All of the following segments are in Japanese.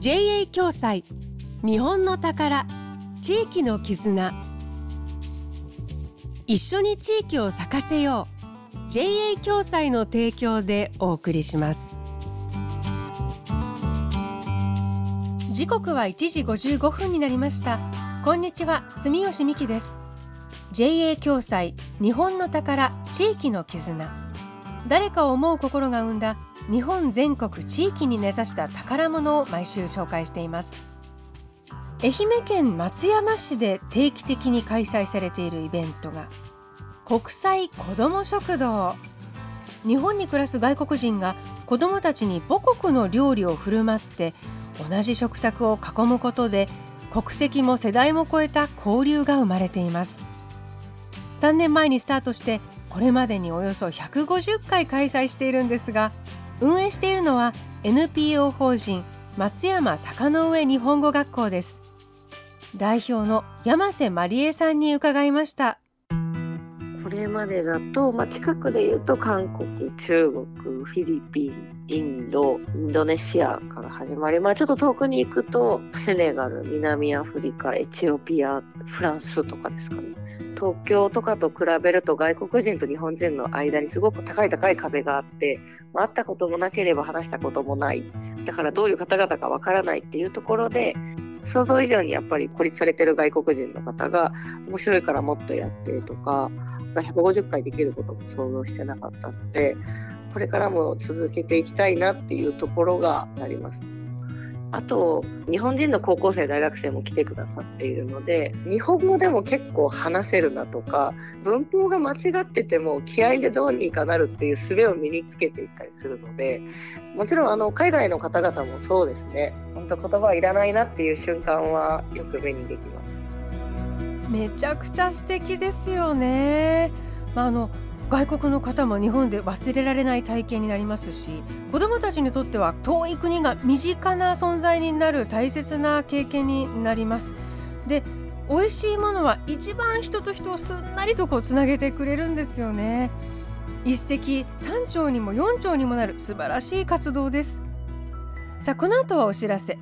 JA 共済。日本の宝。地域の絆。一緒に地域を咲かせよう。JA 共済の提供でお送りします。時刻は1時55分になりました。こんにちは。住吉美希です。JA 共済。日本の宝。地域の絆。誰かを思う心が生んだ。日本全国地域に根ざした宝物を毎週紹介しています。愛媛県松山市で定期的に開催されているイベントが国際子ども食堂。日本に暮らす外国人が子どもたちに母国の料理を振る舞って同じ食卓を囲むことで国籍も世代も超えた交流が生まれています。3年前にスタートしてこれまでにおよそ150回開催しているんですが運営しているのは NPO 法人松山坂の上日本語学校です。代表の山瀬まりえさんに伺いました。これまでだと、まあ、近くで言うと韓国中国フィリピンインドインドネシアから始まり、まあ、ちょっと遠くに行くとセネガル南アフリカエチオピアフランスとかですかね。東京とかと比べると外国人と日本人の間にすごく高い高い壁があって、まあ、会ったこともなければ話したこともない。だからどういう方々かわからないっていうところで想像以上にやっぱり孤立されてる外国人の方が面白いからもっとやってとかま150回できることも想像してなかったのでこれからも続けていきたいなっていうところがあります。あと日本人の高校生大学生も来てくださっているので日本語でも結構話せるなとか文法が間違ってても気合でどうにかなるっていう術を身につけていったりするのでもちろんあの海外の方々もそうですね本当言葉はいらないなっていう瞬間はよく目にできます。めちゃくちゃ素敵ですよね。まあ、あの外国の方も日本で忘れられない体験になりますし子どもたちにとっては遠い国が身近な存在になる大切な経験になります。で美味しいものは一番人と人をすんなりとこうつなげてくれるんですよね。一石三鳥にも四鳥にもなる素晴らしい活動です。さあこの後はお知らせ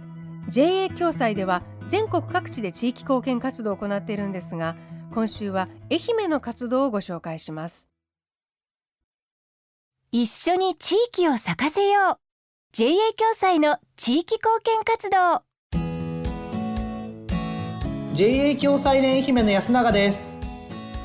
JA 共済では全国各地で地域貢献活動を行っているんですが今週は愛媛の活動をご紹介します一緒に地域を咲かせよう。JA 共済の地域貢献活動。JA 共済連愛媛の安永です。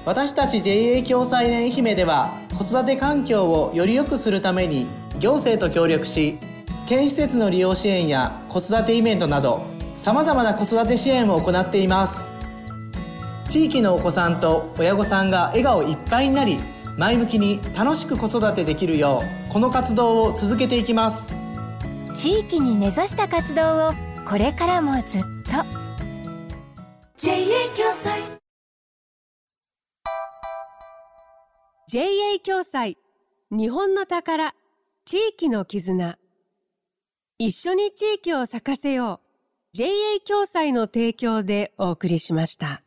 私たち JA 共済連愛媛では子育て環境をより良くするために行政と協力し県施設の利用支援や子育てイベントなどさまざまな子育て支援を行っています。地域のお子さんと親御さんが笑顔いっぱいになり前向きに楽しく子育てできるようこの活動を続けていきます。地域に根ざした活動をこれからもずっと。JA 共済 JA 共済日本の宝。地域の絆。一緒に地域を咲かせよう。JA 共済の提供でお送りしました。